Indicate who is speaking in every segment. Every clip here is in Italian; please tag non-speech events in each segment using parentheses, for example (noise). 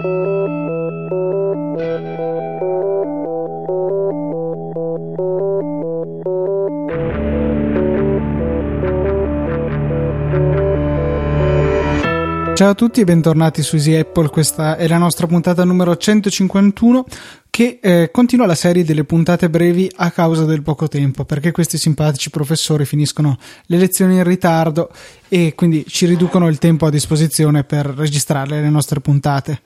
Speaker 1: Ciao a tutti e bentornati su Easy Apple, questa è la nostra puntata numero 151 che eh, continua la serie delle puntate brevi a causa del poco tempo, perché questi simpatici professori finiscono le lezioni in ritardo e quindi ci riducono il tempo a disposizione per registrare le nostre puntate.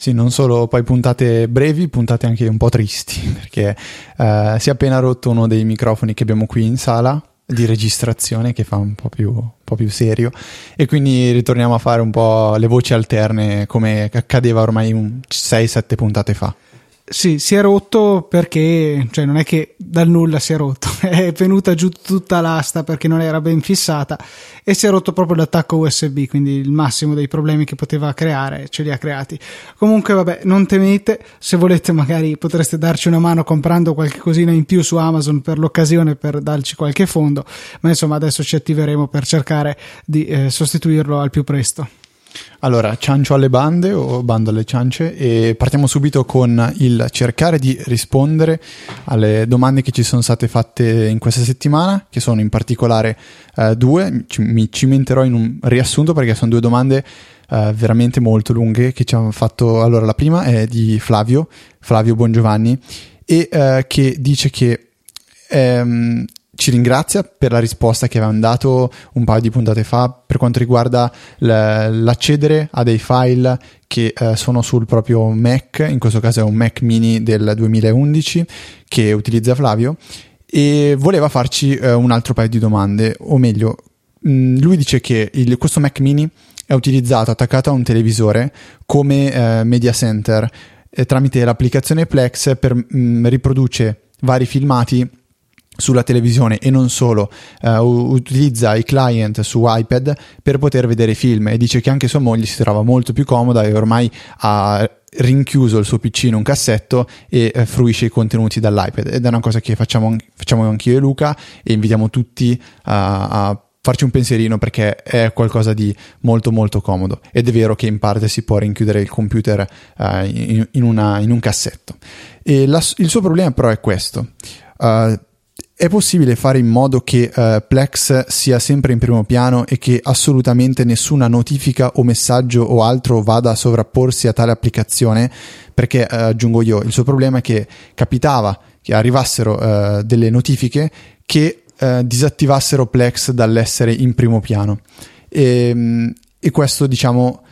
Speaker 2: Sì, non solo poi puntate brevi, puntate anche un po' tristi, (laughs) perché eh, si è appena rotto uno dei microfoni che abbiamo qui in sala di registrazione che fa un po, più, un po' più serio e quindi ritorniamo a fare un po' le voci alterne come accadeva ormai 6-7 puntate fa.
Speaker 1: Sì, si è rotto perché, cioè non è che dal nulla si è rotto, (laughs) è venuta giù tutta l'asta perché non era ben fissata e si è rotto proprio l'attacco USB, quindi il massimo dei problemi che poteva creare ce li ha creati. Comunque vabbè, non temete, se volete magari potreste darci una mano comprando qualche cosina in più su Amazon per l'occasione per darci qualche fondo, ma insomma adesso ci attiveremo per cercare di eh, sostituirlo al più presto.
Speaker 2: Allora, ciancio alle bande o bando alle ciance e partiamo subito con il cercare di rispondere alle domande che ci sono state fatte in questa settimana, che sono in particolare eh, due, ci, mi cimenterò in un riassunto perché sono due domande eh, veramente molto lunghe che ci hanno fatto. Allora, la prima è di Flavio, Flavio Bongiovanni, e eh, che dice che ehm, ci ringrazia per la risposta che avevamo dato un paio di puntate fa per quanto riguarda l'accedere a dei file che eh, sono sul proprio Mac, in questo caso è un Mac mini del 2011 che utilizza Flavio e voleva farci eh, un altro paio di domande, o meglio, mm, lui dice che il, questo Mac mini è utilizzato attaccato a un televisore come eh, media center eh, tramite l'applicazione Plex per mh, mm, riproduce vari filmati sulla televisione e non solo, uh, utilizza i client su iPad per poter vedere film e dice che anche sua moglie si trova molto più comoda e ormai ha rinchiuso il suo PC in un cassetto e eh, fruisce i contenuti dall'iPad. Ed è una cosa che facciamo, facciamo anch'io e Luca e invitiamo tutti a, a farci un pensierino perché è qualcosa di molto molto comodo. Ed è vero che in parte si può rinchiudere il computer uh, in, in, una, in, un cassetto. La, il suo problema però è questo. Uh, è possibile fare in modo che uh, Plex sia sempre in primo piano e che assolutamente nessuna notifica o messaggio o altro vada a sovrapporsi a tale applicazione? Perché uh, aggiungo io, il suo problema è che capitava che arrivassero uh, delle notifiche che disattivassero Plex dall'essere in primo piano. E, ehm, e questo, diciamo,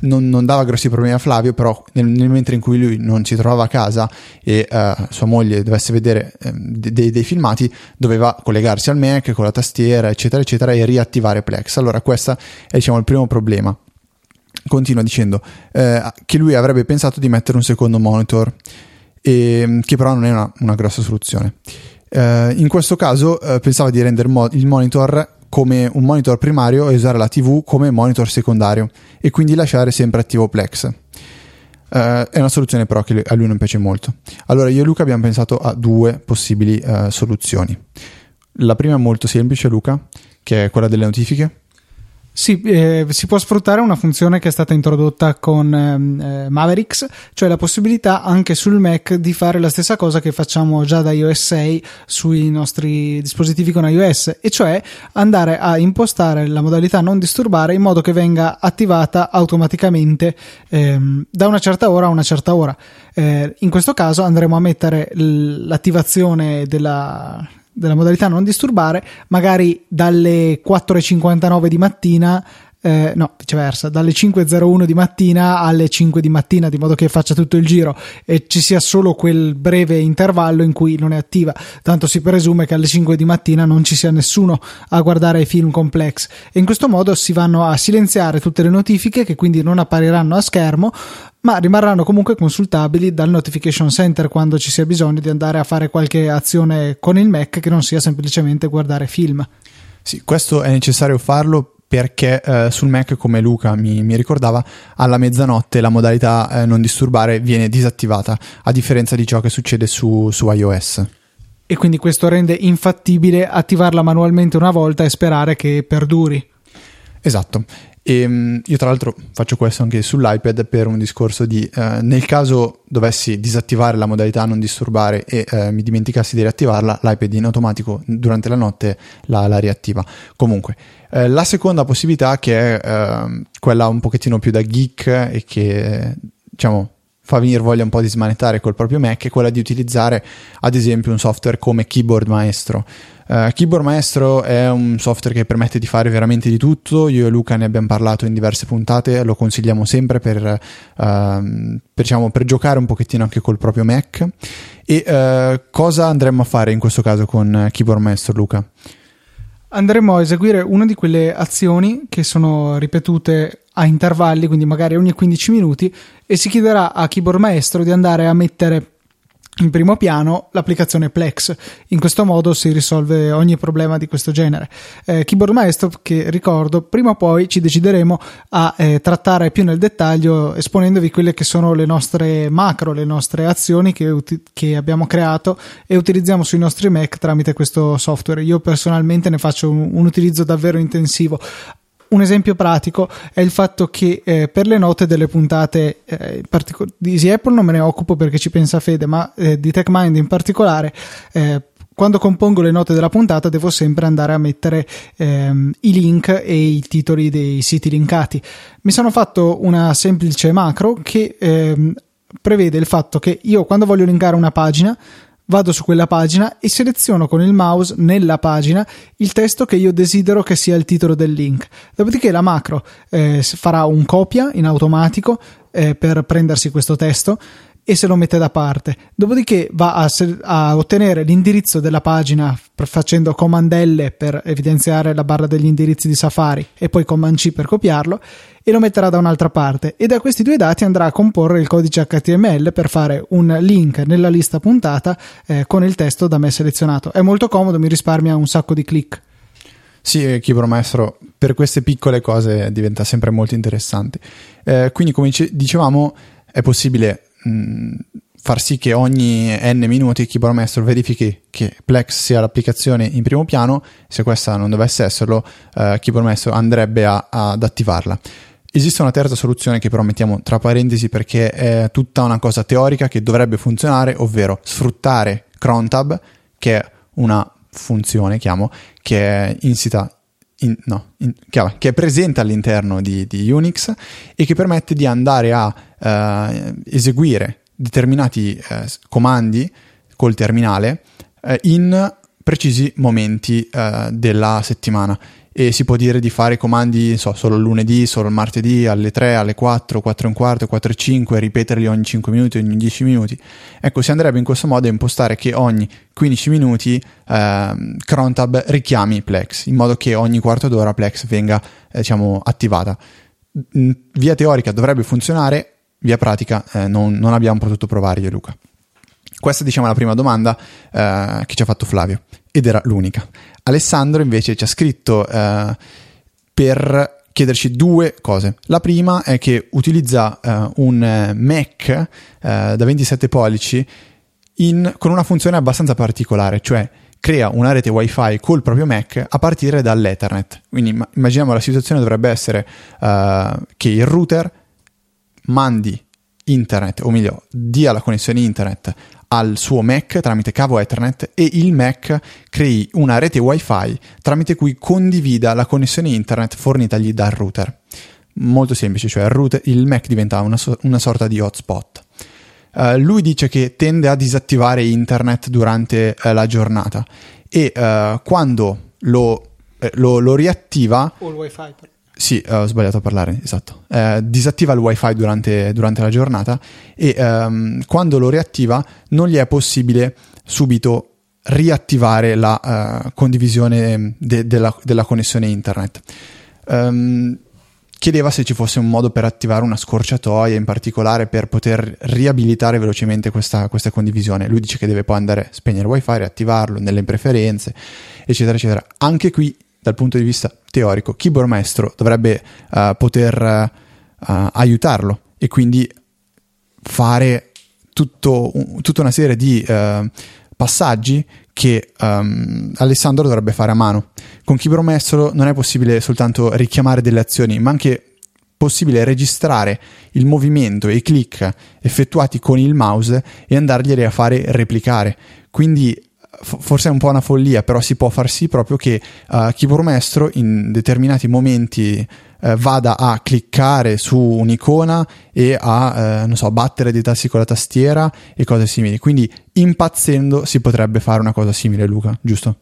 Speaker 2: non, non, dava grossi problemi a Flavio, però nel, nel, mentre in cui lui non si trovava a casa e uh, sua moglie dovesse vedere eh, dei, dei, filmati, doveva collegarsi al Mac con la tastiera, eccetera, eccetera, e riattivare Plex. Allora, questo è diciamo, il primo problema. Continua dicendo eh, che lui avrebbe pensato di mettere un secondo monitor, e, che però non è una, una grossa soluzione. Uh, in questo caso uh, pensava di rendere mo- il monitor come un monitor primario e usare la TV come monitor secondario e quindi lasciare sempre attivo Plex. Uh, è una soluzione però che a lui non piace molto. Allora io e Luca abbiamo pensato a due possibili uh, soluzioni. La prima è molto semplice Luca, che è quella delle notifiche
Speaker 1: sì, eh, si può sfruttare una funzione che è stata introdotta con ehm, eh, Mavericks, cioè la possibilità anche sul Mac di fare la stessa cosa che facciamo già da iOS 6 sui nostri dispositivi con iOS, e cioè andare a impostare la modalità non disturbare in modo che venga attivata automaticamente ehm, da una certa ora a una certa ora. Eh, in questo caso andremo a mettere l'attivazione della della modalità non disturbare, magari dalle 4.59 di mattina eh, no, viceversa, dalle 5.01 di mattina alle 5 di mattina, di modo che faccia tutto il giro e ci sia solo quel breve intervallo in cui non è attiva. Tanto si presume che alle 5 di mattina non ci sia nessuno a guardare i film complex. E in questo modo si vanno a silenziare tutte le notifiche che quindi non appariranno a schermo, ma rimarranno comunque consultabili dal notification center quando ci sia bisogno di andare a fare qualche azione con il Mac che non sia semplicemente guardare film.
Speaker 2: Sì, questo è necessario farlo perché eh, sul Mac, come Luca mi, mi, ricordava, alla mezzanotte la modalità eh, non disturbare viene disattivata, a differenza di ciò che succede su, su iOS.
Speaker 1: E quindi questo rende infattibile attivarla manualmente una volta e sperare che perduri.
Speaker 2: Esatto. E mm, io tra l'altro faccio questo anche sull'iPad per un discorso di eh, nel caso dovessi disattivare la modalità non disturbare e eh, mi dimenticassi di riattivarla, l'iPad in automatico durante la notte la, la riattiva. Comunque, eh, la seconda possibilità che è ehm, quella un pochettino più da geek e che diciamo fa venire voglia un po' di smanettare col proprio Mac è quella di utilizzare ad esempio un software come Keyboard Maestro. Uh, Keyboard Maestro è un software che permette di fare veramente di tutto. Io e Luca ne abbiamo parlato in diverse puntate, lo consigliamo sempre per, uh, per, diciamo, per giocare un pochettino anche col proprio Mac. E uh, cosa andremo a fare in questo caso con Keyboard Maestro, Luca?
Speaker 1: Andremo a eseguire una di quelle azioni che sono ripetute a intervalli, quindi magari ogni 15 minuti, e si chiederà a Keyboard Maestro di andare a mettere in primo piano l'applicazione Plex. In questo modo si risolve ogni problema di questo genere. Eh, Keyboard Maestro, che ricordo, prima o poi ci decideremo a eh, trattare più nel dettaglio, esponendovi quelle che sono le nostre macro, le nostre azioni che, uti- che abbiamo creato e utilizziamo sui nostri Mac tramite questo software. Io personalmente ne faccio un, un utilizzo davvero intensivo. Un esempio pratico è il fatto che eh, per le note delle puntate eh, partico- di Easy Apple non me ne occupo perché ci pensa Fede, ma eh, di TechMind in particolare eh, quando compongo le note della puntata devo sempre andare a mettere ehm, i link e i titoli dei siti linkati. Mi sono fatto una semplice macro che ehm, prevede il fatto che io quando voglio linkare una pagina vado su quella pagina e seleziono con il mouse nella pagina il testo che io desidero che sia il titolo del link. Dopodiché la macro eh, farà un copia in automatico eh, per prendersi questo testo e se lo mette da parte. Dopodiché va a, a, ottenere l'indirizzo della pagina facendo Command L per evidenziare la barra degli indirizzi di Safari e poi Command C per copiarlo e lo metterà da un'altra parte e da questi due dati andrà a comporre il codice HTML per fare un link nella lista puntata eh, con il testo da me selezionato. È molto comodo, mi risparmia un sacco di click.
Speaker 2: Sì, Keyboard Maestro per queste piccole cose diventa sempre molto interessante. Eh, quindi, come dicevamo, è possibile mh, far sì che ogni n minuti Keyboard Maestro verifichi che Plex sia l'applicazione in primo piano. Se questa non dovesse esserlo, eh, Keyboard Maestro andrebbe a, ad attivarla. Esiste una terza soluzione che però mettiamo tra parentesi perché è tutta una cosa teorica che dovrebbe funzionare, ovvero sfruttare crontab, che è una funzione, chiamo, che è insita in, no, in, che è presente all'interno di, di, Unix e che permette di andare a eh, eseguire determinati eh, comandi col terminale eh, in precisi momenti eh, della settimana e si può dire di fare comandi so, solo il lunedì, solo il martedì, alle 3, alle 4, 4 e un quarto, 4 e 5, ripeterli ogni 5 minuti, ogni 10 minuti. Ecco, si andrebbe in questo modo a impostare che ogni 15 minuti eh, Crontab richiami Plex, in modo che ogni quarto d'ora Plex venga eh, diciamo, attivata. Via teorica dovrebbe funzionare, via pratica eh, non, non abbiamo potuto provare io Luca. Questa diciamo è la prima domanda eh, che ci ha fatto Flavio ed era l'unica. Alessandro invece ci ha scritto eh, per chiederci due cose. La prima è che utilizza eh, un Mac eh, da 27 pollici in, con una funzione abbastanza particolare, cioè crea una rete wifi col proprio Mac a partire dall'Ethernet. Quindi immaginiamo la situazione dovrebbe essere uh, che il router mandi internet, o meglio, dia la connessione internet al suo Mac tramite cavo Ethernet e il Mac crei una rete WiFi tramite cui condivida la connessione internet fornitagli dal router. Molto semplice, cioè il, router, il Mac diventa una, una, sorta di hotspot. Uh, lui dice che tende a disattivare internet durante uh, la giornata e uh, quando lo, lo, lo, riattiva...
Speaker 1: O il wifi.
Speaker 2: Sì, ho sbagliato a parlare, esatto. Eh, disattiva il wifi durante, durante la giornata e ehm, quando lo riattiva non gli è possibile subito riattivare la uh, condivisione de- della, della, connessione internet. Um, chiedeva se ci fosse un modo per attivare una scorciatoia in particolare per poter riabilitare velocemente questa, questa condivisione. Lui dice che deve poi andare a spegnere il wifi, riattivarlo nelle preferenze, eccetera, eccetera. Anche qui dal punto di vista teorico, Keyboard Maestro dovrebbe uh, poter uh, aiutarlo e quindi fare tutto, un, tutta una serie di uh, passaggi che um, Alessandro dovrebbe fare a mano. Con Keyboard Maestro non è possibile soltanto richiamare delle azioni, ma anche possibile registrare il movimento e i click effettuati con il mouse e andarglieli a fare replicare. Quindi forse è un po' una follia, però si può far sì proprio che uh, Keyboard Maestro in determinati momenti uh, vada a cliccare su un'icona e a, uh, non so, battere dei tassi con la tastiera e cose simili. Quindi impazzendo si potrebbe fare una cosa simile, Luca, giusto?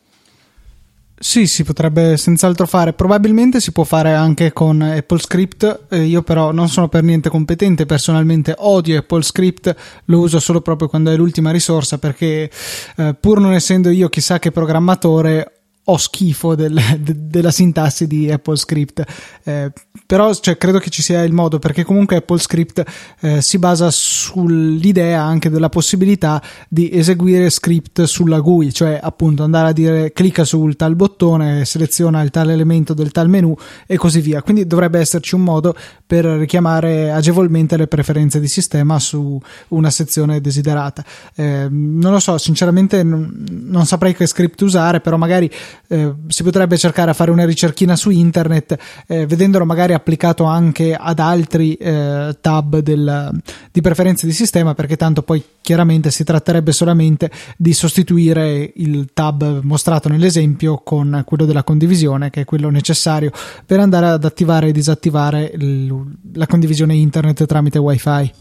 Speaker 1: Sì, si potrebbe senz'altro fare. Probabilmente si può fare anche con Apple Script. Eh, io però non sono per niente competente. Personalmente odio Apple Script, lo uso solo proprio quando è l'ultima risorsa perché eh, pur non essendo io chissà che programmatore ho schifo del, de, della sintassi di Apple Script, eh, però cioè, credo che ci sia il modo perché comunque Apple Script eh, si basa sull'idea anche della possibilità di eseguire script sulla GUI, cioè appunto andare a dire clicca sul tal bottone, seleziona il tal elemento del tal menu e così via. Quindi dovrebbe esserci un modo per richiamare agevolmente le preferenze di sistema su una sezione desiderata. Eh, non lo so, sinceramente non, non saprei che script usare, però magari eh, si potrebbe cercare a fare una ricerchina su internet, eh, vedendolo magari applicato anche ad altri eh, tab del, di preferenze di sistema, perché tanto poi chiaramente si tratterebbe solamente di sostituire il tab mostrato nell'esempio con quello della condivisione, che è quello necessario per andare ad attivare e disattivare il, la condivisione internet tramite wifi.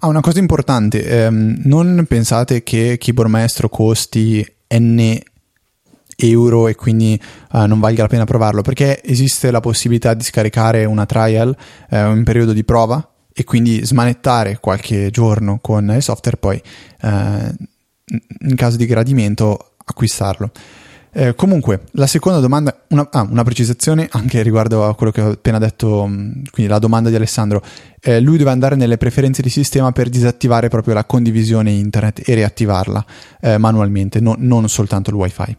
Speaker 2: Ah, una cosa importante, ehm, non pensate che Keyboard Maestro costi n euro e quindi uh, non valga la pena provarlo perché esiste la possibilità di scaricare una trial uh, in periodo di prova e quindi smanettare qualche giorno con il software poi uh, in caso di gradimento acquistarlo. Eh, comunque, la seconda domanda, una, ah, una, precisazione anche riguardo a quello che ho appena detto, mm, quindi la domanda di Alessandro. Eh, lui deve andare nelle preferenze di sistema per disattivare proprio la condivisione internet e riattivarla eh, manualmente, no, non soltanto il wifi.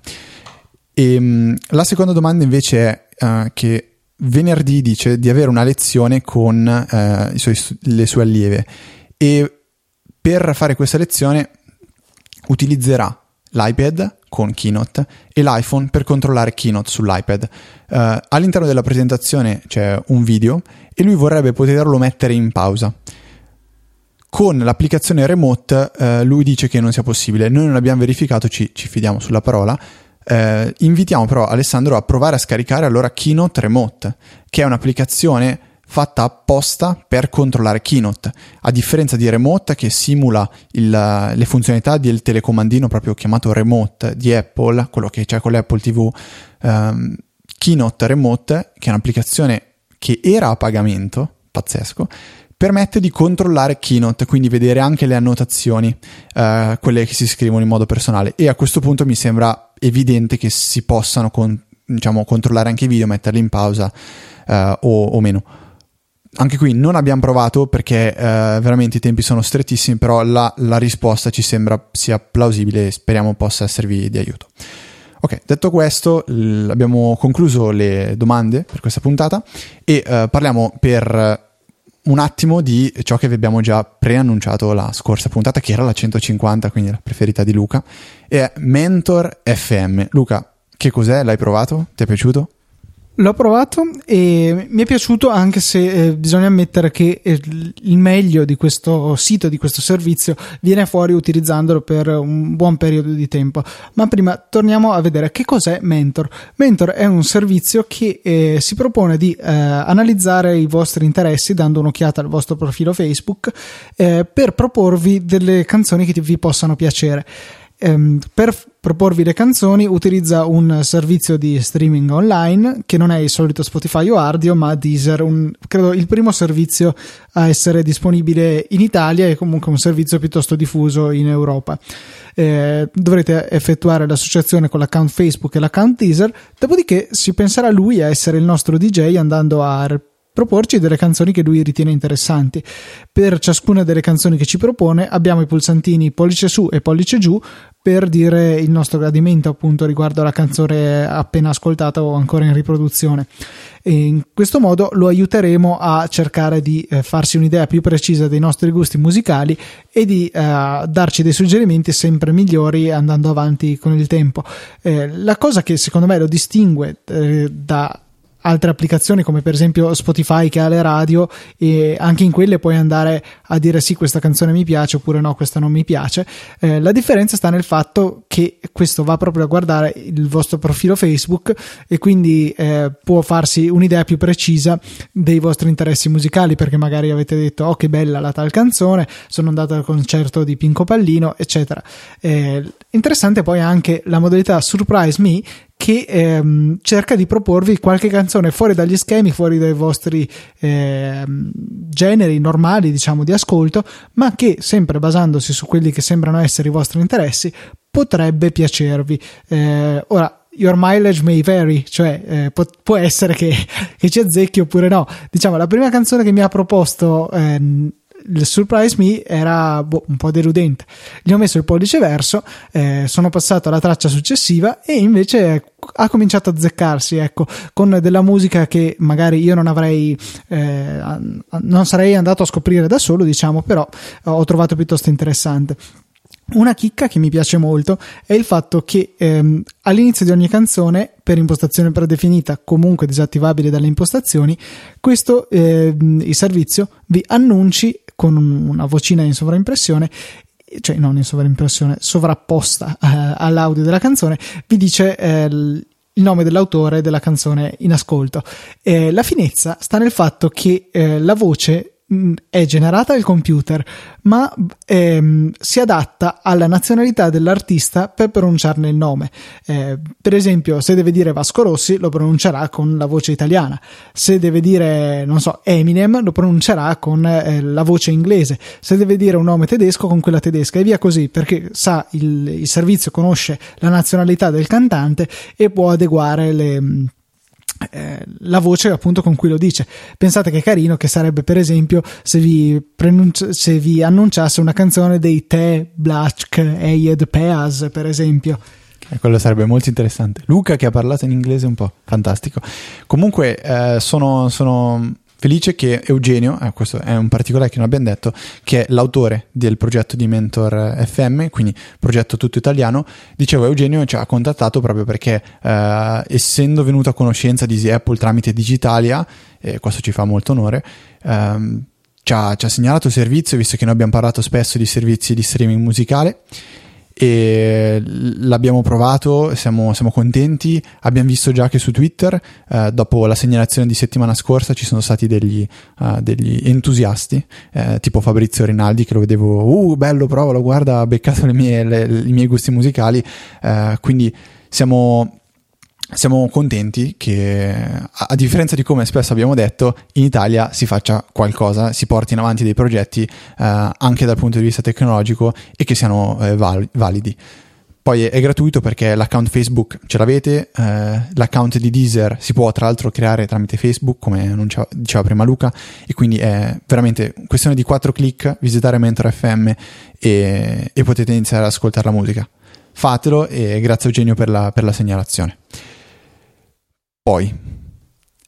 Speaker 2: E, um, la seconda domanda invece è uh, che venerdì dice di avere una lezione con uh, suoi, le sue allieve e per fare questa lezione utilizzerà l'iPad con Keynote e l'iPhone per controllare Keynote sull'iPad. Uh, all'interno della presentazione c'è un video e lui vorrebbe poterlo mettere in pausa. Con l'applicazione remote uh, lui dice che non sia possibile. Noi non abbiamo verificato, ci, ci fidiamo sulla parola, eh, invitiamo però Alessandro a provare a scaricare allora Keynote Remote, che è un'applicazione fatta apposta per controllare Keynote, a differenza di Remote che simula il, le funzionalità del telecomandino proprio chiamato Remote di Apple, quello che c'è con l'Apple TV. Ehm, Keynote Remote, che è un'applicazione che era a pagamento, pazzesco, permette di controllare Keynote, quindi vedere anche le annotazioni, eh, quelle che si scrivono in modo personale. E a questo punto mi sembra evidente che si possano con, diciamo, controllare anche i video, metterli in pausa eh, o, o, meno. Anche qui non abbiamo provato perché eh, veramente i tempi sono strettissimi, però la, la risposta ci sembra sia plausibile e speriamo possa esservi di aiuto. Ok, detto questo, l- abbiamo concluso le domande per questa puntata e uh, parliamo per un attimo di ciò che vi abbiamo già preannunciato la scorsa puntata, che era la 150, quindi la preferita di Luca, è Mentor FM. Luca, che cos'è? L'hai provato? Ti è piaciuto?
Speaker 1: L'ho provato e mi è piaciuto anche se eh, bisogna ammettere che eh, il meglio di questo sito, di questo servizio, viene fuori utilizzandolo per un buon periodo di tempo. Ma prima torniamo a vedere che cos'è Mentor. Mentor è un servizio che eh, si propone di eh, analizzare i vostri interessi dando un'occhiata al vostro profilo Facebook eh, per proporvi delle canzoni che vi possano piacere. Ehm, per proporvi le canzoni utilizza un servizio di streaming online che non è il solito Spotify o Ardio ma Deezer, un, credo il primo servizio a essere disponibile in Italia e comunque un servizio piuttosto diffuso in Europa. Eh, dovrete effettuare l'associazione con l'account Facebook e l'account Deezer, dopodiché si penserà lui a essere il nostro DJ andando a proporci delle canzoni che lui ritiene interessanti. Per ciascuna delle canzoni che ci propone abbiamo i pulsantini pollice su e pollice giù per dire il nostro gradimento appunto riguardo alla canzone appena ascoltata o ancora in riproduzione. E in questo modo lo aiuteremo a cercare di eh, farsi un'idea più precisa dei nostri gusti musicali e di eh, darci dei suggerimenti sempre migliori andando avanti con il tempo. Eh, la cosa che secondo me lo distingue eh, da altre applicazioni come per esempio Spotify che ha le radio e anche in quelle puoi andare a dire sì questa canzone mi piace oppure no questa non mi piace. Eh, la differenza sta nel fatto che questo va proprio a guardare il vostro profilo Facebook e quindi eh, può farsi un'idea più precisa dei vostri interessi musicali perché magari avete detto oh che bella la tal canzone sono andato al concerto di Pinco Pallino eccetera. Eh, interessante poi anche la modalità Surprise Me che ehm, cerca di proporvi qualche canzone fuori dagli schemi, fuori dai vostri ehm, generi normali, diciamo, di ascolto, ma che sempre basandosi su quelli che sembrano essere i vostri interessi, potrebbe piacervi. Eh, ora, your mileage may vary, cioè eh, può, può, essere che, (laughs) che, ci azzecchi oppure no. Diciamo, la prima canzone che mi ha proposto eh, il Surprise Me era boh, un po' deludente. Gli ho messo il pollice verso, eh, sono passato alla traccia successiva e invece ha cominciato a zeccarsi, ecco, con della musica che magari io non avrei, eh, non sarei andato a scoprire da solo, diciamo, però ho trovato piuttosto interessante. Una chicca che mi piace molto è il fatto che ehm, all'inizio di ogni canzone, per impostazione predefinita, comunque disattivabile dalle impostazioni, questo eh, il servizio vi annunci con una vocina in sovraimpressione cioè non in sovraimpressione, sovrapposta eh, all'audio della canzone, vi dice eh, il nome dell'autore della canzone in ascolto. Eh, la finezza sta nel fatto che eh, la voce è generata dal computer, ma ehm, si adatta alla nazionalità dell'artista per pronunciarne il nome. Eh, per esempio, se deve dire Vasco Rossi, lo pronuncerà con la voce italiana. Se deve dire, non so, Eminem, lo pronuncerà con eh, la voce inglese. Se deve dire un nome tedesco, con quella tedesca, e via così, perché sa il, il servizio conosce la nazionalità del cantante e può adeguare le eh, la voce appunto con cui lo dice. Pensate che carino che sarebbe per esempio se vi, pronunci- se vi annunciasse una canzone dei Te Black Eyed Peas per esempio.
Speaker 2: Eh, quello sarebbe molto interessante. Luca che ha parlato in inglese un po', fantastico. Comunque eh, sono, sono felice che Eugenio, eh, questo è un particolare che non abbiamo detto, che è l'autore del progetto di Mentor FM, quindi progetto tutto italiano, dicevo Eugenio ci ha contattato proprio perché eh, essendo venuto a conoscenza di Apple tramite Digitalia, e questo ci fa molto onore, ehm, ci, ha, ci ha segnalato il servizio, visto che noi abbiamo parlato spesso di servizi di streaming musicale e l'abbiamo provato, siamo, siamo, contenti. Abbiamo visto già che su Twitter, eh, dopo la segnalazione di settimana scorsa, ci sono stati degli, uh, degli entusiasti, eh, tipo Fabrizio Rinaldi, che lo vedevo, uh, bello, provalo, guarda, ha beccato le mie, le, i miei gusti musicali. Eh, quindi siamo siamo contenti che, a differenza di come spesso abbiamo detto, in Italia si faccia qualcosa, si portino avanti dei progetti eh, anche dal punto di vista tecnologico e che siano eh, val- validi. Poi è, gratuito perché l'account Facebook ce l'avete, eh, l'account di Deezer si può tra l'altro creare tramite Facebook, come diceva prima Luca, e quindi è veramente questione di quattro clic, visitare Mentor FM e, e potete iniziare ad ascoltare la musica. Fatelo e grazie Eugenio per la, per la segnalazione. Poi,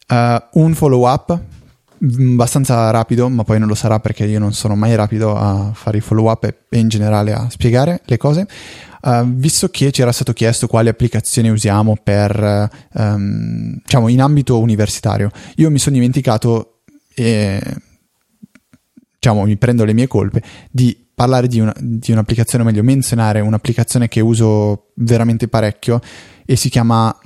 Speaker 2: uh, un follow up mm, abbastanza rapido, ma poi non lo sarà perché io non sono mai rapido a fare i follow up e, in generale a spiegare le cose. Uh, visto che ci era stato chiesto quali applicazioni usiamo per, um, diciamo, in ambito universitario, io mi sono dimenticato, e, diciamo, mi prendo le mie colpe, di parlare di, una, di un'applicazione, o meglio, menzionare un'applicazione che uso veramente parecchio e si chiama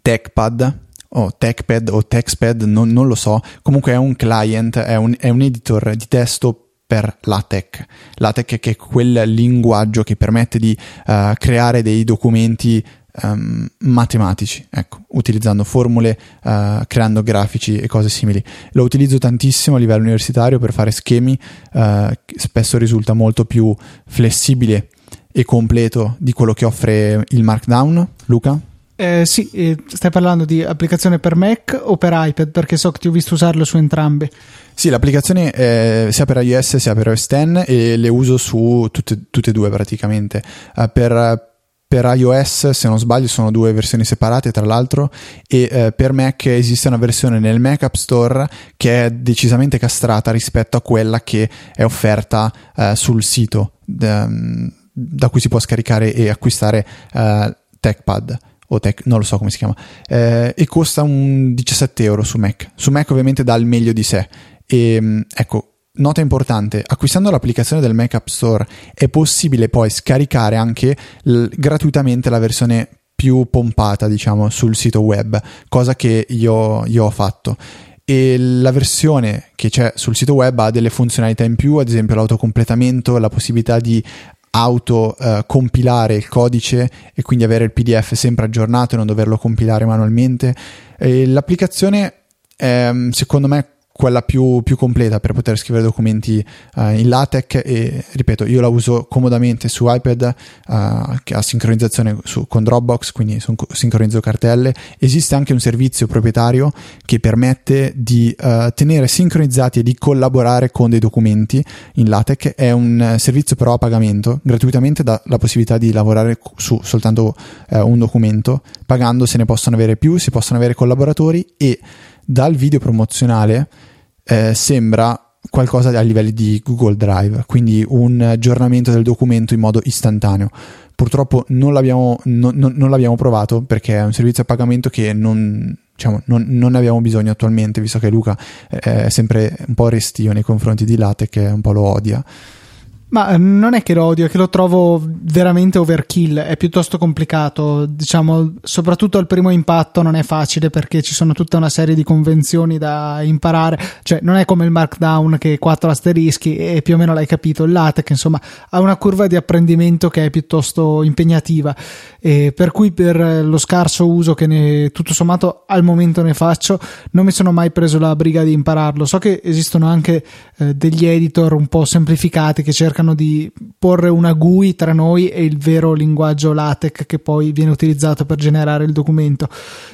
Speaker 2: TechPad o TechPad o TextPad, non, non, lo so. Comunque è un client, è un, è un editor di testo per LaTeX. LaTeX è quel linguaggio che permette di uh, creare dei documenti um, matematici, ecco, utilizzando formule, uh, creando grafici e cose simili. Lo utilizzo tantissimo a livello universitario per fare schemi, uh, spesso risulta molto più flessibile e completo di quello che offre il Markdown. Luca?
Speaker 1: Eh, sì, eh, stai parlando di applicazione per Mac o per iPad? Perché so che ti ho visto usarlo su entrambi.
Speaker 2: Sì, l'applicazione è sia per iOS sia per OS X e le uso su tutte, tutte e due praticamente. Uh, per, per, iOS, se non sbaglio, sono due versioni separate, tra l'altro, e uh, per Mac esiste una versione nel Mac App Store che è decisamente castrata rispetto a quella che è offerta sul sito da, da, cui si può scaricare e acquistare TechPad o tech, non lo so come si chiama, eh, e costa un 17 euro su Mac. Su Mac ovviamente dà il meglio di sé. E mm, ecco, nota importante, acquistando l'applicazione del Mac App Store è possibile poi scaricare anche l- gratuitamente la versione più pompata, diciamo, sul sito web, cosa che io, io ho fatto e la versione che c'è sul sito web ha delle funzionalità in più, ad esempio l'autocompletamento, la possibilità di auto eh, compilare il codice e quindi avere il PDF sempre aggiornato e non doverlo compilare manualmente. E l'applicazione è, secondo me quella più, più, completa per poter scrivere documenti uh, in LaTeX e ripeto io la uso comodamente su iPad uh, che ha sincronizzazione su, con Dropbox quindi son, sincronizzo cartelle. Esiste anche un servizio proprietario che permette di uh, tenere sincronizzati e di collaborare con dei documenti in LaTeX. È un servizio però a pagamento gratuitamente dà la possibilità di lavorare su soltanto un documento pagando se ne possono avere più si possono avere collaboratori e dal video promozionale eh, sembra qualcosa a livelli di Google Drive, quindi un aggiornamento del documento in modo istantaneo. Purtroppo non l'abbiamo, non, non, non l'abbiamo provato perché è un servizio a pagamento che non, diciamo, non, non, ne abbiamo bisogno attualmente, visto che Luca è sempre un po' restio nei confronti di Latte, che un po' lo odia.
Speaker 1: Ma eh, non è che lo odio, è che lo trovo veramente overkill, è piuttosto complicato, diciamo, soprattutto al primo impatto non è facile perché ci sono tutta una serie di convenzioni da imparare, cioè non è come il markdown che quattro asterischi e più o meno l'hai capito, il LaTeX insomma ha una curva di apprendimento che è piuttosto impegnativa. E per cui per lo scarso uso che ne, tutto sommato al momento ne faccio non mi sono mai preso la briga di impararlo, so che esistono anche eh, degli editor un po' semplificati che cercano cercano di porre una GUI tra noi e il vero linguaggio LaTeX che poi viene utilizzato per generare il documento.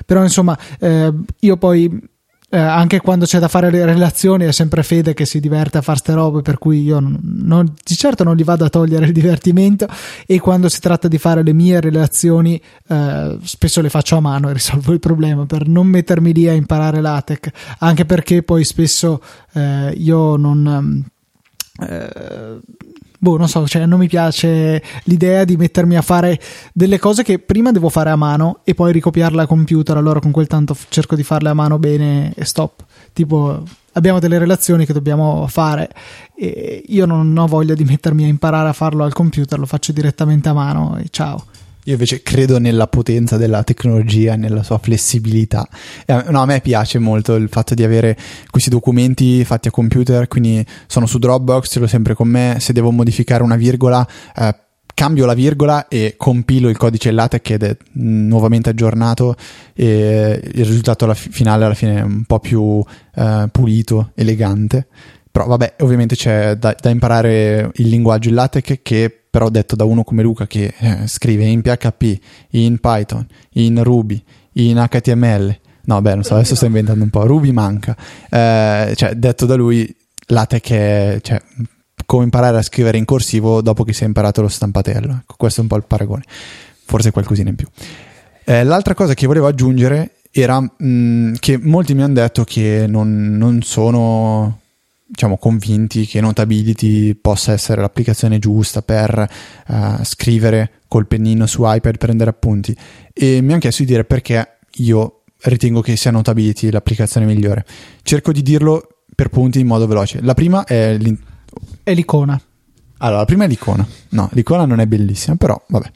Speaker 1: Però insomma, eh, io poi eh, anche quando c'è da fare le relazioni è sempre Fede che si diverte a fare ste robe per cui io non, non, di certo non gli vado a togliere il divertimento e quando si tratta di fare le mie relazioni eh, spesso le faccio a mano e risolvo il problema per non mettermi lì a imparare LaTeX anche perché poi spesso eh, io non eh, boh, non so, cioè non mi piace l'idea di mettermi a fare delle cose che prima devo fare a mano e poi ricopiarle a computer, allora con quel tanto cerco di farle a mano bene e stop. Tipo, abbiamo delle relazioni che dobbiamo fare e io non ho voglia di mettermi a imparare a farlo al computer, lo faccio direttamente a mano e ciao.
Speaker 2: Io invece credo nella potenza della tecnologia, nella sua flessibilità. Eh, no, a me piace molto il fatto di avere questi documenti fatti a computer, quindi sono su Dropbox, ce l'ho sempre con me. Se devo modificare una virgola, eh, cambio la virgola e compilo il codice LaTeX ed è nuovamente aggiornato e il risultato alla finale alla fine è un po' più eh, pulito, elegante. Però vabbè, ovviamente c'è da, da imparare il linguaggio in LaTeX che però detto da uno come Luca che eh, scrive in PHP, in Python, in Ruby, in HTML. No, beh, non so, adesso sto inventando un po'. Ruby manca. Eh, cioè, detto da lui, LaTeX è cioè, come imparare a scrivere in corsivo dopo che si è imparato lo stampatello. Ecco, questo è un po' il paragone. Forse qualcosina in più. Eh, l'altra cosa che volevo aggiungere era mh, mm, che molti mi hanno detto che non, non sono diciamo, convinti che Notability possa essere l'applicazione giusta per uh, scrivere col pennino su iPad, prendere appunti. E mi hanno chiesto di dire perché io ritengo che sia Notability l'applicazione migliore. Cerco di dirlo per punti in modo veloce. La prima è,
Speaker 1: è l'icona.
Speaker 2: Allora, la prima è l'icona. No, l'icona non è bellissima, però vabbè.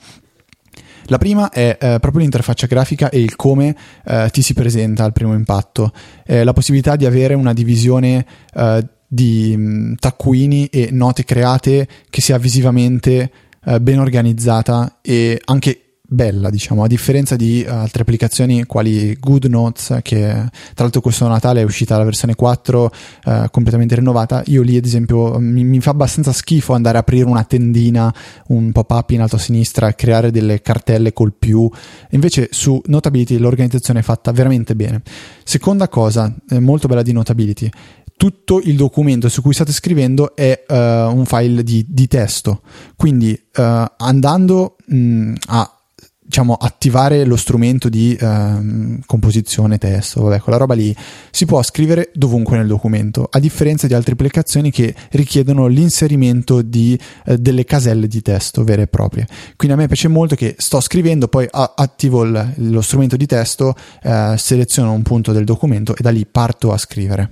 Speaker 2: La prima è eh, proprio l'interfaccia grafica e il come eh, ti si presenta al primo impatto. Eh, la possibilità di avere una divisione eh, di mm, taccuini e note create che sia visivamente eh, ben organizzata e anche bella, diciamo, a differenza di uh, altre applicazioni quali GoodNotes, che tra l'altro questo Natale è uscita la versione 4 uh, completamente rinnovata. Io lì, ad esempio, mi, mi, fa abbastanza schifo andare a aprire una tendina, un pop-up in alto a sinistra, creare delle cartelle col più. Invece su Notability l'organizzazione è fatta veramente bene. Seconda cosa, eh, molto bella di Notability tutto il documento su cui state scrivendo è uh, un file di, di testo. Quindi uh, andando mh, a diciamo, attivare lo strumento di uh, composizione testo, vabbè, quella roba lì si può scrivere dovunque nel documento, a differenza di altre applicazioni che richiedono l'inserimento di uh, delle caselle di testo vere e proprie. Quindi a me piace molto che sto scrivendo, poi attivo il, lo strumento di testo, uh, seleziono un punto del documento e da lì parto a scrivere.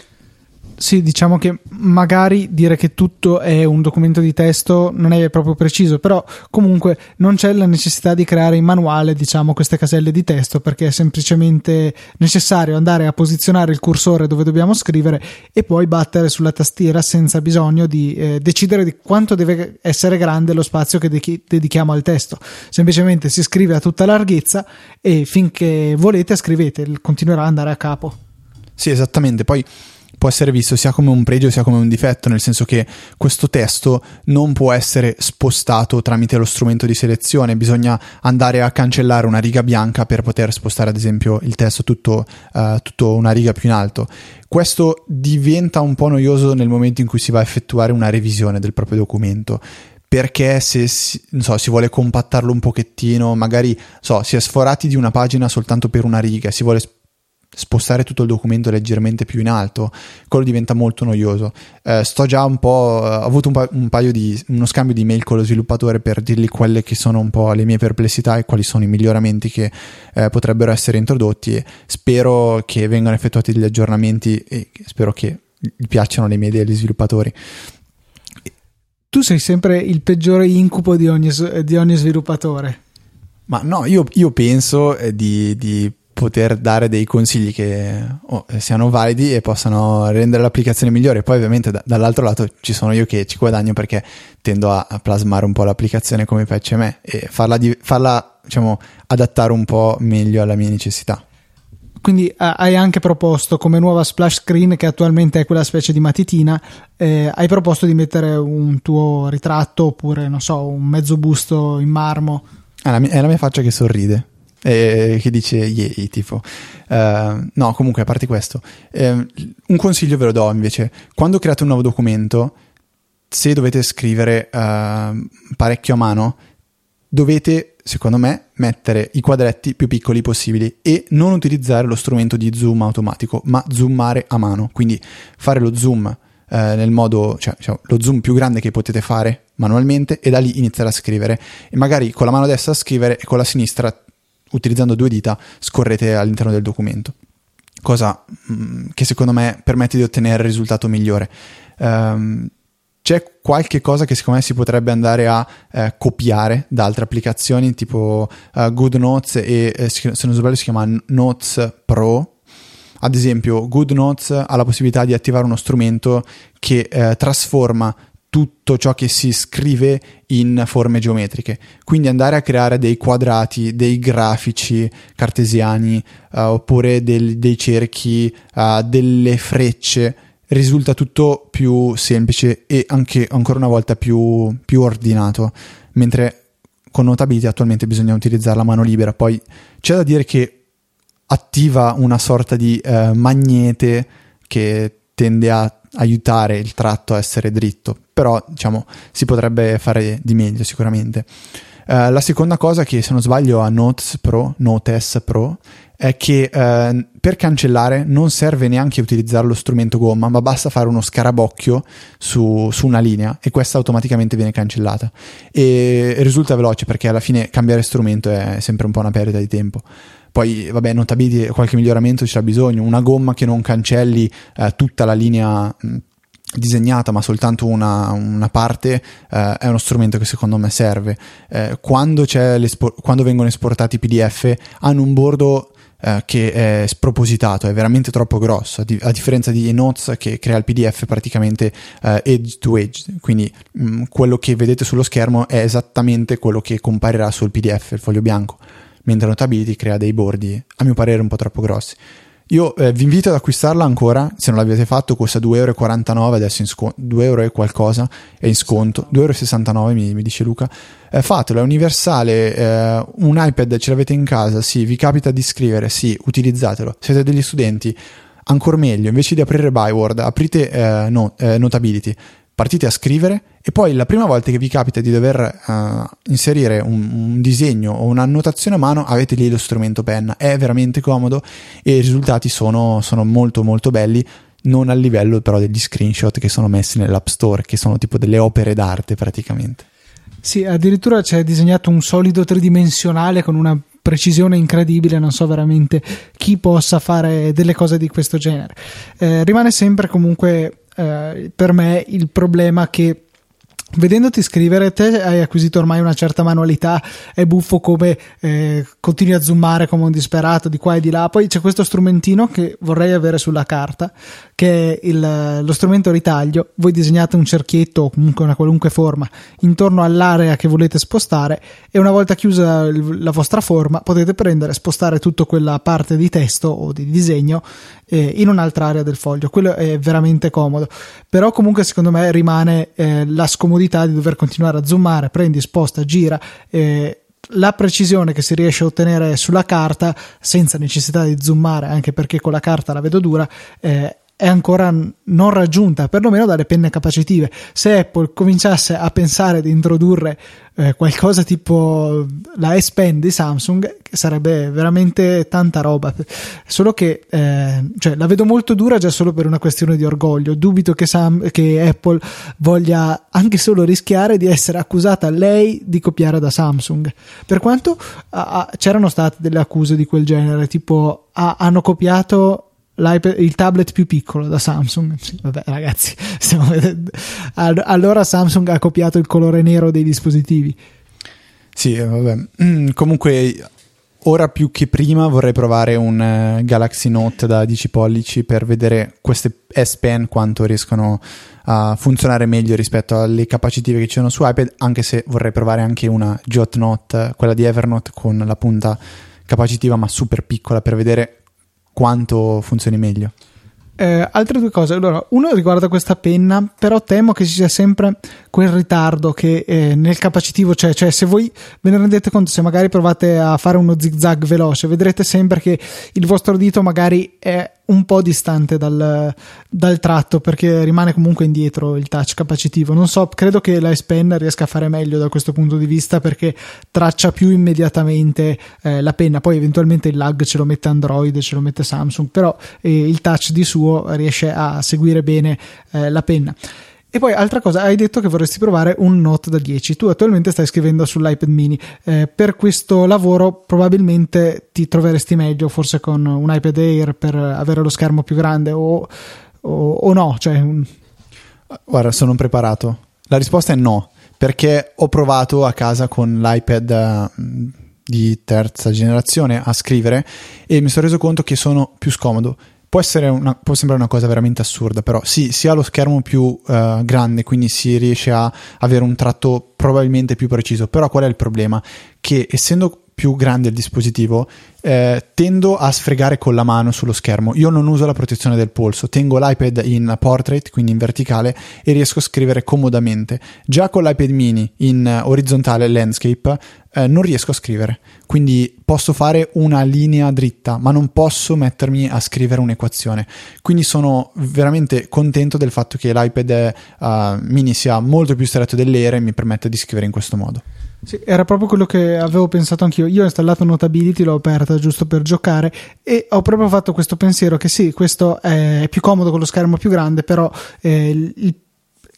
Speaker 1: Sì, diciamo che magari dire che tutto è un documento di testo non è proprio preciso, però comunque non c'è la necessità di creare in manuale, diciamo, queste caselle di testo perché è semplicemente necessario andare a posizionare il cursore dove dobbiamo scrivere e poi battere sulla tastiera senza bisogno di eh, decidere di quanto deve essere grande lo spazio che de- dedichiamo al testo. Semplicemente si scrive a tutta larghezza e finché volete scrivete, continuerà ad andare a capo.
Speaker 2: Sì, esattamente. Poi può essere visto sia come un pregio sia come un difetto, nel senso che questo testo non può essere spostato tramite lo strumento di selezione, bisogna andare a cancellare una riga bianca per poter spostare ad esempio il testo tutto, uh, tutto una riga più in alto. Questo diventa un po' noioso nel momento in cui si va a effettuare una revisione del proprio documento perché se so, si, vuole compattarlo un pochettino, magari so, si è sforati di una pagina soltanto per una riga, si vuole spostare tutto il documento leggermente più in alto, quello diventa molto noioso. Eh, sto già un po', ho avuto un, pa- un, paio di, uno scambio di mail con lo sviluppatore per dirgli quelle che sono un po' le mie perplessità e quali sono i miglioramenti che eh, potrebbero essere introdotti spero che vengano effettuati degli aggiornamenti e spero che gli piacciono le mie idee agli sviluppatori.
Speaker 1: Tu sei sempre il peggiore incubo di ogni, di ogni sviluppatore.
Speaker 2: Ma no, io, io penso eh, di, di poter dare dei consigli che oh, siano validi e possano rendere l'applicazione migliore. Poi ovviamente da, dall'altro lato ci sono io che ci guadagno perché tendo a, a plasmare un po' l'applicazione come piace a me e farla, di, farla diciamo, adattare un po' meglio alla mia necessità.
Speaker 1: Quindi hai anche proposto come nuova splash screen, che attualmente è quella specie di matitina, eh, hai proposto di mettere un tuo ritratto oppure, non so, un mezzo busto in marmo.
Speaker 2: È la mia, è la mia faccia che sorride eh, che dice yay, tipo. Uh, no, comunque, a parte questo, eh, un consiglio ve lo do invece. Quando create un nuovo documento, se dovete scrivere uh, parecchio a mano, dovete, secondo me, mettere i quadretti più piccoli possibili e non utilizzare lo strumento di zoom automatico, ma zoomare a mano. Quindi fare lo zoom eh, nel modo, cioè, diciamo, lo zoom più grande che potete fare manualmente e da lì iniziare a scrivere. E magari con la mano destra scrivere e con la sinistra utilizzando due dita scorrete all'interno del documento, cosa mh, mm, che secondo me permette di ottenere il risultato migliore. Um, c'è qualche cosa che secondo me si potrebbe andare a eh, copiare da altre applicazioni tipo uh, GoodNotes e eh, se non sbaglio si chiama Notes Pro. Ad esempio, GoodNotes ha la possibilità di attivare uno strumento che eh, trasforma tutto ciò che si scrive in forme geometriche. Quindi andare a creare dei quadrati, dei grafici cartesiani uh, oppure del, dei cerchi, uh, delle frecce risulta tutto più semplice e anche ancora una volta più, più ordinato. Mentre con Notability attualmente bisogna utilizzare la mano libera. Poi c'è da dire che attiva una sorta di uh, magnete che tende a aiutare il tratto a essere dritto, però diciamo si potrebbe fare di meglio sicuramente. Uh, la seconda cosa che se non sbaglio a Notes Pro, Notes Pro, è che uh, per cancellare non serve neanche utilizzare lo strumento gomma, ma basta fare uno scarabocchio su, su, una linea e questa automaticamente viene cancellata. E risulta veloce perché alla fine cambiare strumento è sempre un po' una perdita di tempo. Poi, vabbè, Notability qualche miglioramento c'è bisogno. Una gomma che non cancelli eh, tutta la linea disegnata ma soltanto una, una parte eh, è uno strumento che secondo me serve. Eh, quando, quando, vengono esportati PDF hanno un bordo eh, che è spropositato, è veramente troppo grosso, a, di- a, differenza di Notes che crea il PDF praticamente eh, edge to edge, quindi mh, quello che vedete sullo schermo è esattamente quello che comparirà sul PDF, il foglio bianco, mentre Notability crea dei bordi, a mio parere, un po' troppo grossi. Io eh, vi invito ad acquistarla ancora, se non l'avete fatto costa 2,49 euro, adesso in sconto, 2 euro e qualcosa è in sconto, 2,69 euro mi, mi, dice Luca. Eh, fatelo, è universale, eh, un iPad ce l'avete in casa, sì, vi capita di scrivere, sì, utilizzatelo. Siete degli studenti, ancora meglio, invece di aprire Byword, aprite eh, no, eh, Notability partite a scrivere e poi la prima volta che vi capita di dover uh, inserire un, un, disegno o un'annotazione a mano avete lì lo strumento penna, è veramente comodo e i risultati sono, sono molto molto belli, non al livello però degli screenshot che sono messi nell'App Store, che sono tipo delle opere d'arte praticamente.
Speaker 1: Sì, addirittura c'è disegnato un solido tridimensionale con una precisione incredibile, non so veramente chi possa fare delle cose di questo genere. Eh, rimane sempre comunque eh, per me il problema che Vedendoti scrivere, te hai acquisito ormai una certa manualità, è buffo come eh, continui a zoomare come un disperato di qua e di là. Poi c'è questo strumentino che vorrei avere sulla carta, che è il, lo strumento ritaglio. Voi disegnate un cerchietto o comunque una qualunque forma intorno all'area che volete spostare e una volta chiusa la vostra forma potete prendere e spostare tutta quella parte di testo o di disegno eh, in un'altra area del foglio. Quello è veramente comodo. Però comunque secondo me rimane eh, la scomodità di dover continuare a zoomare, prendi, sposta, gira. Eh, la precisione che si riesce a ottenere sulla carta senza necessità di zoomare, anche perché con la carta la vedo dura, eh, è ancora non raggiunta, perlomeno dalle penne capacitive. Se Apple cominciasse a pensare di introdurre eh, qualcosa tipo la S Pen di Samsung, sarebbe veramente tanta roba. Solo che eh, cioè, la vedo molto dura già solo per una questione di orgoglio. Dubito che, Sam, che Apple voglia anche solo rischiare di essere accusata lei di copiare da Samsung. Per quanto ah, c'erano state delle accuse di quel genere, tipo ah, hanno copiato il tablet più piccolo da Samsung. Sì, vabbè, ragazzi, (laughs) stiamo vedendo. Allora Samsung ha copiato il colore nero dei dispositivi.
Speaker 2: Sì, vabbè. Mm, comunque, ora più che prima vorrei provare un uh, Galaxy Note da 10 pollici per vedere queste S Pen quanto riescono a funzionare meglio rispetto alle capacitive che ci sono su iPad, anche se vorrei provare anche una Jot Note, quella di Evernote con la punta capacitiva ma super piccola per vedere quanto funzioni meglio.
Speaker 1: Eh, altre due cose. Allora, uno riguarda questa penna, però temo che ci sia sempre quel ritardo che eh, nel capacitivo c'è. Cioè, se voi ve ne rendete conto, se magari provate a fare uno zig zag veloce, vedrete sempre che il vostro dito magari è un po' distante dal, dal, tratto perché rimane comunque indietro il touch capacitivo. Non so, credo che la S Pen riesca a fare meglio da questo punto di vista perché traccia più immediatamente eh, la penna. Poi eventualmente il lag ce lo mette Android, ce lo mette Samsung, però eh, il touch di suo riesce a seguire bene eh, la penna. E poi, altra cosa, hai detto che vorresti provare un Note da 10. Tu attualmente stai scrivendo sull'iPad mini. Eh, per questo lavoro, probabilmente ti troveresti meglio, forse con un iPad Air per avere lo schermo più grande, o, o, o no? Cioè.
Speaker 2: Guarda, sono preparato. La risposta è no, perché ho provato a casa con l'iPad mm, di terza generazione a scrivere e mi sono reso conto che sono più scomodo Può, una, può, sembrare una cosa veramente assurda, però sì, si ha lo schermo più uh, grande, quindi si riesce a avere un tratto probabilmente più preciso. Però qual è il problema? Che essendo più grande il dispositivo, eh, tendo a sfregare con la mano sullo schermo. Io non uso la protezione del polso, tengo l'iPad in portrait, quindi in verticale, e riesco a scrivere comodamente. Già con l'iPad mini in orizzontale landscape eh, non riesco a scrivere, quindi posso fare una linea dritta, ma non posso mettermi a scrivere un'equazione. Quindi sono veramente contento del fatto che l'iPad uh, mini sia molto più stretto dell'Air e mi permette di scrivere in questo modo.
Speaker 1: Sì, era proprio quello che avevo pensato anch'io. Io ho installato Notability, l'ho aperta giusto per giocare e ho proprio fatto questo pensiero che sì, questo è più comodo con lo schermo più grande, però eh, il,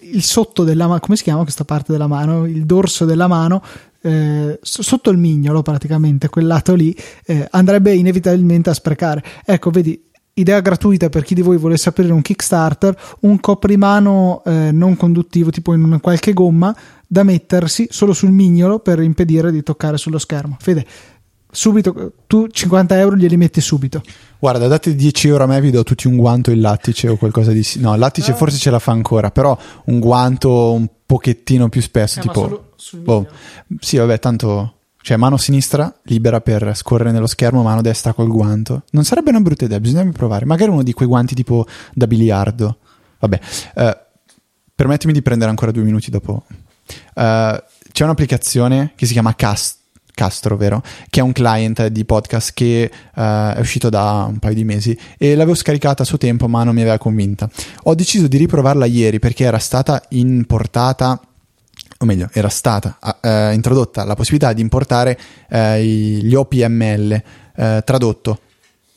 Speaker 1: il, sotto della mano, come si chiama questa parte della mano? Il dorso della mano eh, sotto il mignolo praticamente, quel lato lì, eh, andrebbe inevitabilmente a sprecare. Ecco, vedi, idea gratuita per chi di voi volesse aprire un Kickstarter, un coprimano eh, non conduttivo, tipo in una qualche gomma, da mettersi solo sul mignolo per impedire di toccare sullo schermo. Fede, subito, tu 50 euro glieli metti subito.
Speaker 2: Guarda, date 10 euro a me, vi do tutti un guanto il lattice o qualcosa di... No, il lattice ah. forse ce la fa ancora, però un guanto un pochettino più spesso, eh, tipo... Oh, sì, vabbè, tanto... Cioè, mano sinistra libera per scorrere nello schermo, mano destra col guanto. Non sarebbe una brutta idea, bisognerebbe provare. Magari uno di quei guanti tipo da biliardo. Vabbè, uh, permettimi di prendere ancora due minuti dopo. Uh, c'è un'applicazione che si chiama Cast Castro, vero? Che è un client di podcast che uh, è uscito da un paio di mesi e l'avevo scaricata a suo tempo ma non mi aveva convinta. Ho deciso di riprovarla ieri perché era stata importata o meglio, era stata uh, introdotta la possibilità di importare uh, gli OPML tradotto.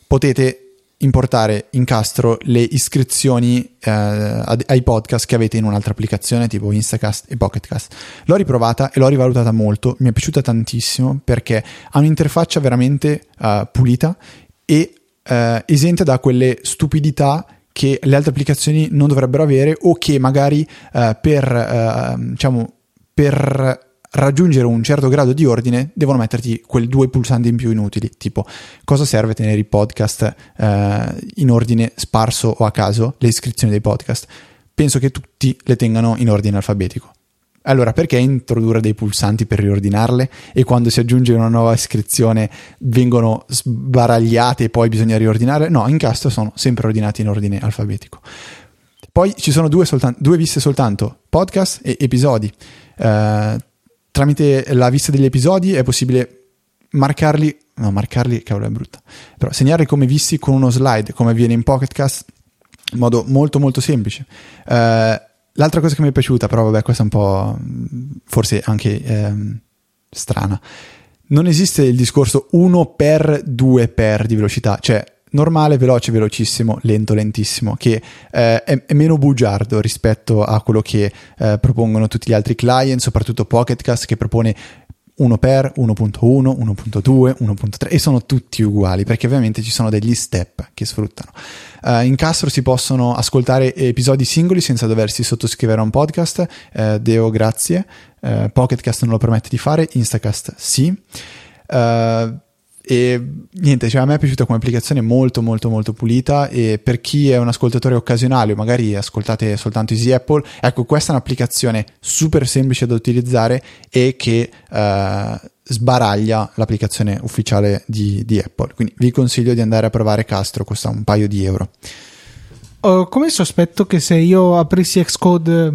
Speaker 2: Potete importare in Castro le iscrizioni eh, ai podcast che avete in un'altra applicazione tipo Instacast e Pocketcast. L'ho riprovata e l'ho rivalutata molto, mi è piaciuta tantissimo perché ha un'interfaccia veramente uh, pulita e uh, esente da quelle stupidità che le altre applicazioni non dovrebbero avere o che magari uh, per, diciamo, per raggiungere un certo grado di ordine devono metterti quei due pulsanti in più inutili, tipo cosa serve tenere i podcast eh, in ordine sparso o a caso, le iscrizioni dei podcast. Penso che tutti le tengano in ordine alfabetico. Allora, perché introdurre dei pulsanti per riordinarle e quando si aggiunge una nuova iscrizione vengono sbaragliate e poi bisogna riordinare? No, in Castro sono sempre ordinati in ordine alfabetico. Poi ci sono due, soltan- due viste soltanto, podcast e episodi. Uh, tramite la vista degli episodi è possibile marcarli, no, marcarli, cavolo è brutta, però segnarli come visti con uno slide, come avviene in Pocketcast, in modo molto molto semplice. Uh, l'altra cosa che mi è piaciuta, però vabbè, questa è un po' forse anche ehm, strana. Non esiste il discorso 1 per 2 per di velocità, cioè normale, veloce, velocissimo, lento, lentissimo, che eh, è, è, meno bugiardo rispetto a quello che eh, propongono tutti gli altri client, soprattutto Pocketcast che propone 1 per 1.1, 1.2, 1.3 e sono tutti uguali perché ovviamente ci sono degli step che sfruttano. Uh, in Castro si possono ascoltare episodi singoli senza doversi sottoscrivere a un podcast. Uh, Deo, grazie. Uh, Pocketcast non lo permette di fare, Instacast sì. Uh, e niente, cioè a me è piaciuta come applicazione molto molto molto pulita e per chi è un ascoltatore occasionale o magari ascoltate soltanto Easy Apple, ecco questa è un'applicazione super semplice da utilizzare e che uh, sbaraglia l'applicazione ufficiale di, di Apple. Quindi vi consiglio di andare a provare Castro, costa un paio di euro.
Speaker 1: Ho come sospetto che se io aprissi Xcode, eh,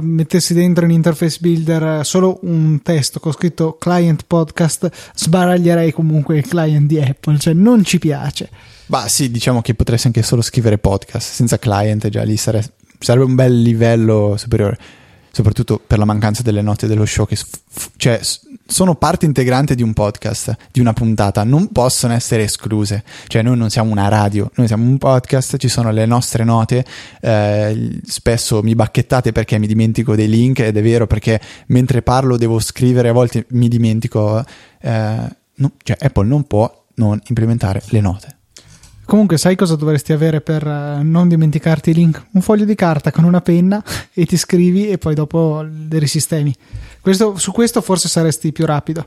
Speaker 1: mettessi dentro in interface builder eh, solo un testo con scritto client podcast, sbaraglierei comunque il client di Apple, cioè non ci piace.
Speaker 2: Bah sì, diciamo che potresti anche solo scrivere podcast senza client, già lì sare- sarebbe un bel livello superiore soprattutto per la mancanza delle note dello show, che f- cioè, sono parte integrante di un podcast, di una puntata, non possono essere escluse. Cioè, noi non siamo una radio, noi siamo un podcast, ci sono le nostre note. Eh, spesso mi bacchettate perché mi dimentico dei link, ed è vero perché mentre parlo devo scrivere, a volte mi dimentico. Eh, no, cioè, Apple non può non implementare le note.
Speaker 1: Comunque, sai cosa dovresti avere per uh, non dimenticarti i link? Un foglio di carta con una penna (laughs) e ti scrivi e poi dopo le risistemi. Questo, su questo forse saresti più rapido.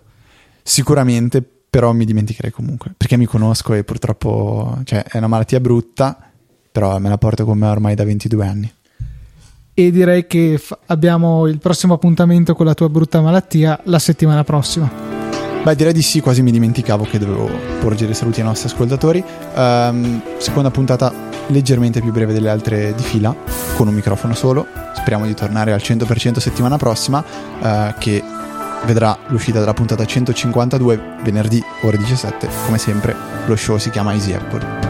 Speaker 2: Sicuramente, però mi dimenticherei comunque perché mi conosco e purtroppo cioè, è una malattia brutta, però me la porto con me ormai da 22 anni.
Speaker 1: E direi che f- abbiamo il prossimo appuntamento con la tua brutta malattia la settimana prossima.
Speaker 2: Beh, direi di sì, quasi mi dimenticavo che dovevo porgere saluti ai nostri ascoltatori. Um, seconda puntata leggermente più breve delle altre di fila, con un microfono solo. Speriamo di tornare al 100% settimana prossima, uh, che vedrà l'uscita della puntata 152 venerdì ore 17. Come sempre, lo show si chiama Easy Apple.